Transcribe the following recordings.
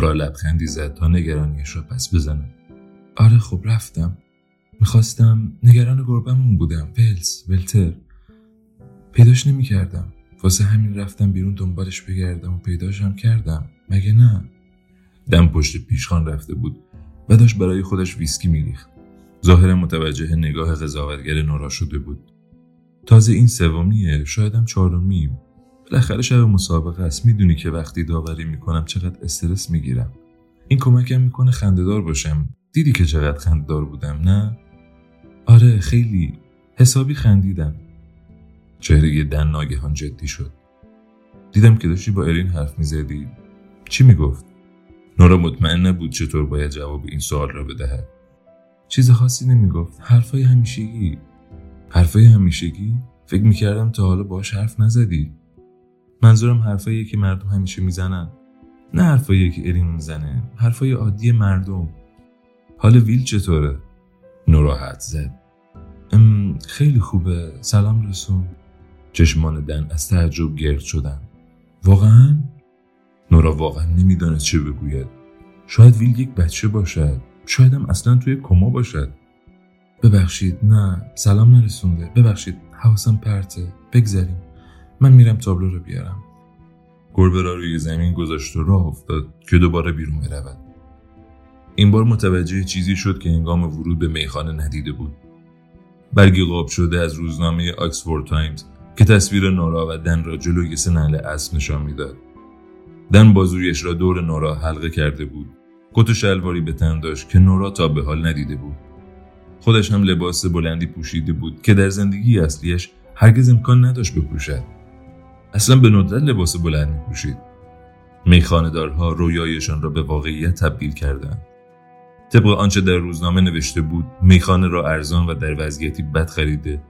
نورا لبخندی زد تا نگرانیش را پس بزنه آره خب رفتم. می‌خواستم نگران گربمون بودم ولز ولتر. پیداش نمی‌کردم. واسه همین رفتم بیرون دنبالش بگردم و پیداشم کردم. مگه نه؟ دم پشت پیشخان رفته بود و داشت برای خودش ویسکی میریخت. ظاهرا متوجه نگاه قضاوتگر نورا شده بود. تازه این سومیه شایدم چهارمی بالاخره شب مسابقه است. می‌دونی که وقتی داوری می‌کنم چقدر استرس می‌گیرم. این کمکم می‌کنه خندهدار باشم. دیدی که چقدر خندهدار بودم نه؟ آره خیلی. حسابی خندیدم. چهره دن ناگهان جدی شد. دیدم که داشتی با ارین حرف می‌زدی. چی می‌گفت؟ نورا مطمئن نبود چطور باید جواب این سوال را بدهد. چیز خاصی نمی‌گفت. حرفای همیشگی. حرفای همیشگی؟ فکر می‌کردم تا حالا باش حرف نزدی. منظورم حرفایی که مردم همیشه می‌زنن. نه حرفایی که ارین می‌زنه حرفای عادی مردم. حال ویل چطوره؟ نوراحت زد خیلی خوبه. سلام رسون چشمان دن از تعجب گرد شدن. واقعا؟ نورا واقعا نمی‌دانست چه بگوید. شاید ویل یک بچه باشد. شایدم اصلا توی کما باشد. ببخشید. نه سلام نرسونده. ببخشید. حواسم پرته. بگذریم من میرم تابلو رو بیارم. گربه را روی زمین گذاشت و راه افتاد که دوباره بیرون برود این بار متوجه چیزی شد که هنگام ورود به میخانه ندیده بود. برگی قاب شده از روزنامه آکسفورد تایمز که تصویر نورا و دن را جلوی سه نعل اسب نشان می‌داد. دن بازویش را دور نورا حلقه کرده بود. کت و شلواری به تن داشت که نورا تا به حال ندیده بود. خودش هم لباس بلندی پوشیده بود که در زندگی اصلیش هرگز امکان نداشت بپوشد. اصلا به ندرت لباس بلند میپوشید میخانهدارها رویایشان را به واقعیت تبدیل کردند طبق آنچه در روزنامه نوشته بود میخانه را ارزان و در وضعیتی بد خریده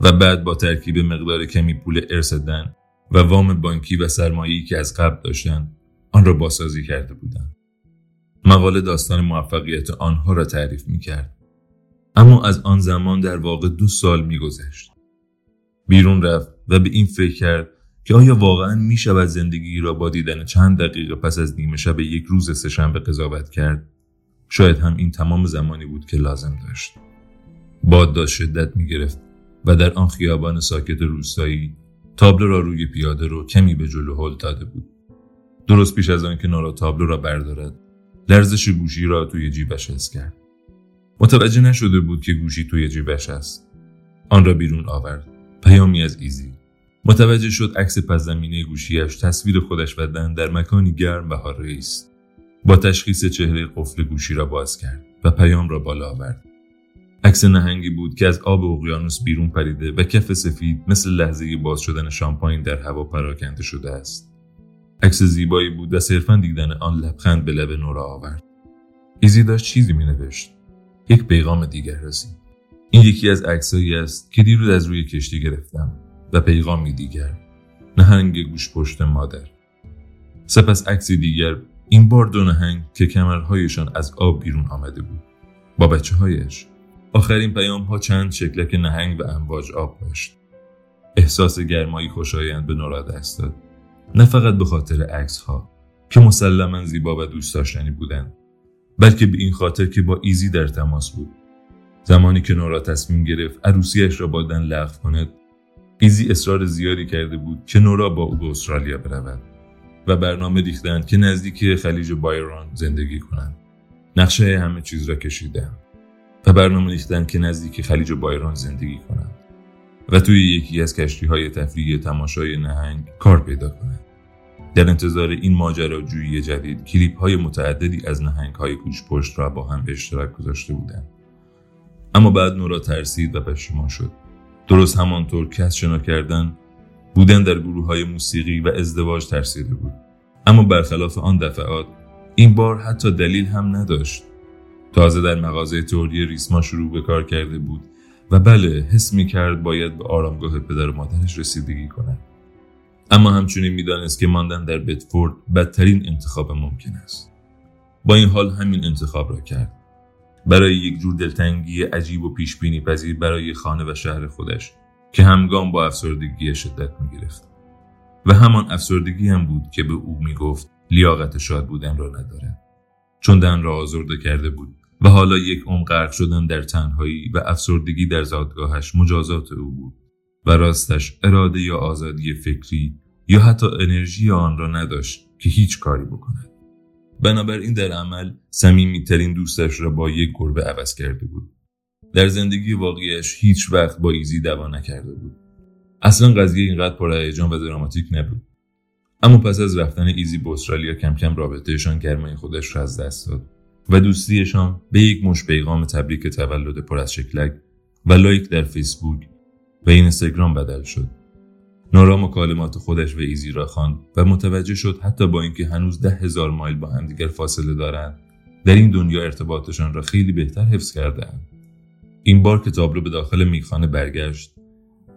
و بعد با ترکیب مقدار کمی پول ارث و وام بانکی و سرمایه‌ای که از قبل داشتند آن را بازسازی کرده بودند مقاله داستان موفقیت آنها را تعریف می کرد. اما از آن زمان در واقع دو سال می گذشت. بیرون رفت و به این فکر کرد که آیا واقعا می شود زندگی را با دیدن چند دقیقه پس از نیمه شب یک روز سهشنبه قضاوت کرد؟ شاید هم این تمام زمانی بود که لازم داشت. باد داشت شدت می گرفت و در آن خیابان ساکت روستایی تابلو را روی پیاده رو کمی به جلو هل داده بود. درست پیش از آن که نورا تابلو را بردارد لرزش گوشی را توی جیبش حس کرد. متوجه نشده بود که گوشی توی جیبش است. آن را بیرون آورد. پیامی از ایزی. متوجه شد عکس پس زمینه گوشیش تصویر خودش و دن در مکانی گرم و حاره است. با تشخیص چهره قفل گوشی را باز کرد و پیام را بالا آورد. عکس نهنگی بود که از آب اقیانوس بیرون پریده و کف سفید مثل لحظه باز شدن شامپاین در هوا پراکنده شده است. عکس زیبایی بود و صرفا دیدن آن لبخند به لب نورا آورد. ایزی داشت چیزی می نوشت یک پیغام دیگر رسید. این یکی از عکسایی است که دیروز از روی کشتی گرفتم. و پیغامی دیگر. نهنگ گوش پشت مادر. سپس عکسی دیگر این بار دو نهنگ که کمرهایشان از آب بیرون آمده بود. با بچه هایش آخرین پیام ها چند شکلک نهنگ و امواج آب داشت. احساس گرمایی خوشایند به نورا دست داد. نه فقط به خاطر عکس ها که مسلما زیبا و دوست داشتنی بودند بلکه به این خاطر که با ایزی در تماس بود. زمانی که نورا تصمیم گرفت عروسیش را با دن لغو کند ایزی اصرار زیادی کرده بود که نورا با او به استرالیا برود و برنامه ریختند که نزدیک خلیج بایران زندگی کنند. نقشه همه چیز را کشیدند و برنامه ریختند که نزدیک خلیج بایران زندگی کنند و توی یکی از کشتی های تفریحی تماشای نهنگ کار پیدا کنند. در انتظار این ماجراجویی جدید کلیپ های متعددی از نهنگ های گوش پشت را با هم به اشتراک گذاشته بودند. اما بعد نورا ترسید و پشیمان شد. درست همانطور که از شنا کردن بودن در گروه های موسیقی و ازدواج ترسیده بود. اما برخلاف آن دفعات این بار حتی دلیل هم نداشت. تازه در مغازه توری ریسما شروع به کار کرده بود و بله حس می کرد باید به آرامگاه پدر و مادرش رسیدگی کند. اما همچنین می‌دانست که ماندن در بتفورد بدترین انتخاب ممکن است. با این حال همین انتخاب را کرد. برای یک جور دلتنگی عجیب و پیش بینی پذیر برای خانه و شهر خودش که همگام با افسردگی شدت می گرفت و همان افسردگی هم بود که به او می گفت لیاقت شاد بودن را ندارد چون دن را آزرده کرده بود و حالا یک عمق غرق شدن در تنهایی و افسردگی در زادگاهش مجازات او بود و راستش اراده یا آزادی فکری یا حتی انرژی آن را نداشت که هیچ کاری بکند. بنابراین در عمل صمیمیترین دوستش را با یک گربه عوض کرده بود. در زندگی واقعیش هیچ وقت با ایزی دوا نکرده بود. اصلا قضیه اینقدر پرهیجان و دراماتیک نبود. اما پس از رفتن ایزی به استرالیا کم کم رابطهشان گرمای خودش را از دست داد و دوستیشان به یک مشت پیغام تبریک تولد پر از شکلک و لایک در فیسبوک و اینستاگرام بدل شد. نورا مکالمات خودش و ایزی را خواند و متوجه شد حتی با اینکه هنوز ده هزار مایل با همدیگر فاصله دارند در این دنیا ارتباطشان را خیلی بهتر حفظ کردهاند. این بار کتاب را به داخل میخانه برگشت.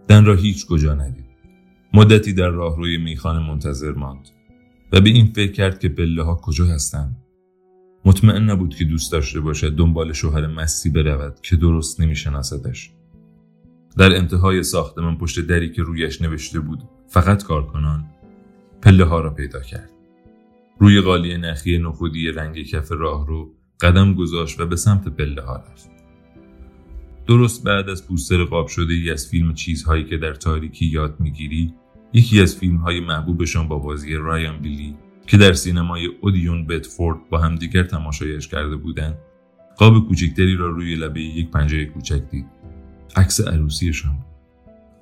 دن را هیچ کجا ندید. مدتی در راهروی میخانه منتظر ماند و به این فکر کرد که پله ها کجا هستند. مطمئن نبود که دوست داشته باشد دنبال شوهر مستی برود که درست نمیشناسدش. در انتهای ساختمان پشت دری که رویش نوشته بود فقط کارکنان پله ها را پیدا کرد. روی قالی نخی نخودی رنگ کف راه رو قدم گذاشت و به سمت پله ها رفت. درست بعد از پوستر قاب شده ای از فیلم چیزهایی که در تاریکی یاد می‌گیری یکی از فیلم های محبوبشان با بازی رایان بیلی که در سینمای اودیون بتفورد با همدیگر تماشایش کرده بودند قاب کوچکتری را روی لبه یک پنجره کوچک دید. عکس عروسیشان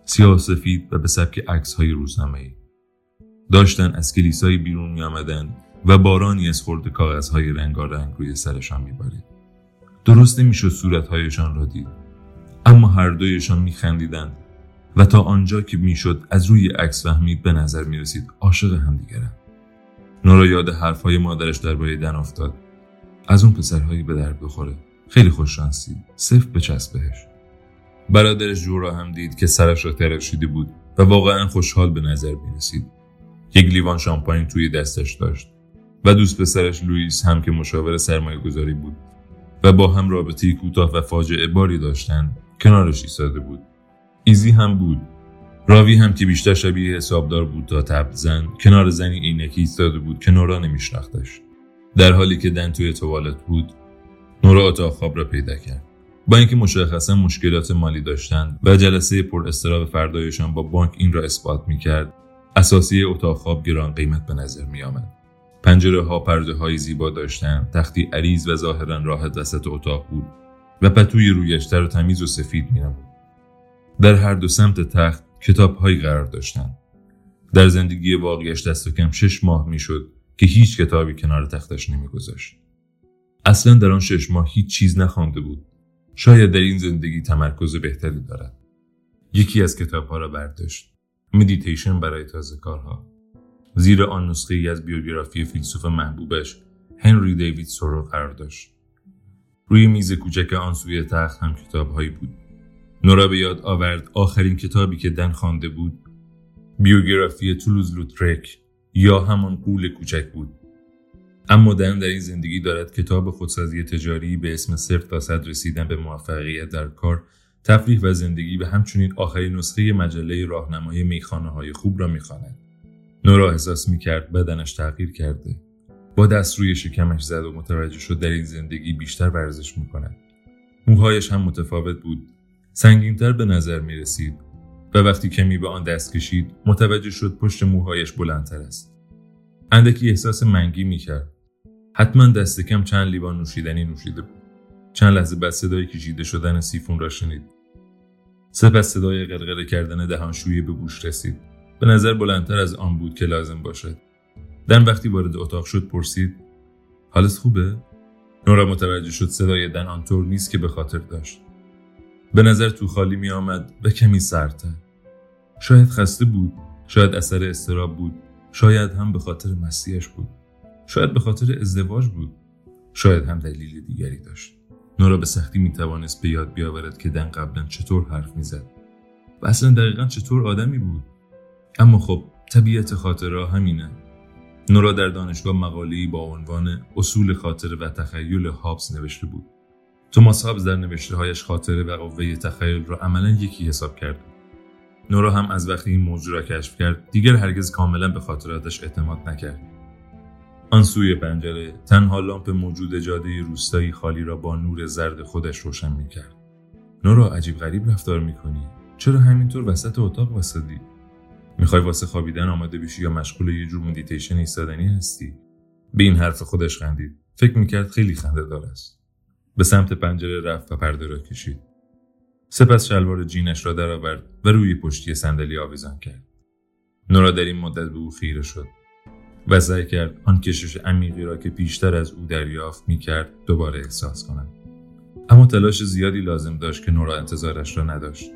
سیاه سفید و به سبک عکس های روزنامه. داشتن از کلیسای بیرون می آمدن و بارانی از خورد کاغذهای رنگارنگ روی سرشان می بارید. درست نمی‌شد صورتهایشان را دید. اما هر دویشان می خندیدند و تا آنجا که می‌شد از روی عکس فهمید به نظر می رسید عاشق همدیگرند. نورا یاد حرفهای مادرش درباره دن افتاد. از اون پسرهایی به درد بخوره. خیلی خوششانسی صفر بچسب بهش. برادرش جو را هم دید که سرش را تراشیده بود و واقعا خوشحال به نظر می رسید یک لیوان شامپاین توی دستش داشت و دوست پسرش لوئیس هم که مشاور سرمایه گذاری بود و با هم رابطه کوتاه و فاجعه باری داشتند کنارش ایستاده بود. ایزی هم بود. راوی هم که بیشتر شبیه حسابدار بود تا تبل زن کنار زنی عینکی ایستاده بود که نورا نمیشناختش. در حالی که دن توی توالت بود نورا اتاق خواب را پیدا کرد. با اینکه مشخصا مشکلات مالی داشتند و جلسه پر استراب فردایشان با بانک این را اثبات می‌کرد اساسی اتاق خواب گران قیمت به نظر می آمد. پنجره ها پرده های زیبا داشتند تختی عریض و ظاهرا راحت وسط اتاق بود و پتوی رویش تر و تمیز و سفید می نمود. در هر دو سمت تخت کتاب هایی قرار داشتند. در زندگی واقعیش دست و کم شش ماه می‌شد که هیچ کتابی کنار تختش نمیگذاشت. اصلا در آن شش ماه هیچ چیز نخوانده بود. شاید در این زندگی تمرکز بهتری دارد. یکی از کتاب ها را برداشت. مدیتیشن برای تازه کارها. زیر آن نسخه ای از بیوگرافی فیلسوف محبوبش هنری دیوید سورو قرار داشت. روی میز کوچک آن سوی تخت هم کتابهایی بود. نورا به یاد آورد آخرین کتابی که دن خوانده بود بیوگرافی تولوز لوترک یا همان قول کوچک بود اما دن در این زندگی دارد کتاب خودسازی تجاری به اسم صفر تا صد رسیدن به موفقیت در کار تفریح و زندگی و همچنین آخرین نسخه مجله راهنمای میخانه های خوب را می‌خواند نورا احساس می‌کرد بدنش تغییر کرده با دست روی شکمش زد و متوجه شد در این زندگی بیشتر ورزش می‌کند موهایش هم متفاوت بود سنگینتر به نظر می رسید و وقتی کمی به آن دست کشید متوجه شد پشت موهایش بلندتر است. اندکی احساس منگی می کرد. حتما دست کم چند لیوان نوشیدنی نوشیده بود. چند لحظه بعد صدای کشیده شدن سیفون را شنید. سپس صدای قرقره کردن دهانشویی به گوش رسید. به نظر بلندتر از آن بود که لازم باشد. دن وقتی وارد اتاق شد پرسید حالت خوبه؟ نورا متوجه شد صدای دن آنطور نیست که به خاطر داشت. به نظر تو خالی می آمد و کمی سرتر شاید خسته بود شاید اثر استراب بود شاید هم به خاطر مسیحش بود شاید به خاطر ازدواج بود. شاید هم دلیل دیگری داشت. نورا به سختی می توانست به یاد بیاورد که دن قبلا چطور حرف می‌زد. و اصلا دقیقا چطور آدمی بود. اما خب طبیعت خاطره همینه. نورا در دانشگاه مقاله‌ای با عنوان اصول خاطره و تخیل هابس نوشته بود. توماس هابز در نوشته هایش خاطره و قوه تخیل را عملا یکی حساب کرد. نورا هم از وقتی این موضوع را کشف کرد دیگر هرگز کاملا به خاطراتش اعتماد نکرد. آن سوی پنجره تنها لامپ موجود جاده روستایی خالی را با نور زرد خودش روشن می‌کرد. نورا عجیب غریب رفتار می‌کنی. چرا همینطور وسط اتاق وایسادی؟ می‌خوای واسه خوابیدن آماده بشی یا مشغول یه جور مدیتیشن ایستادنی هستی؟ به این حرف خودش خندید. فکر می‌کرد خیلی خنده دار است. به سمت پنجره رفت و پرده را کشید. سپس شلوار جینش را درآورد و روی پشتی صندلی آویزان کرد. نورا در این مدت به او خیره شد. و سعی کرد آن کشش عمیقی را که بیشتر از او دریافت می‌کرد دوباره احساس کند. اما تلاش زیادی لازم داشت که نورا انتظارش را نداشت.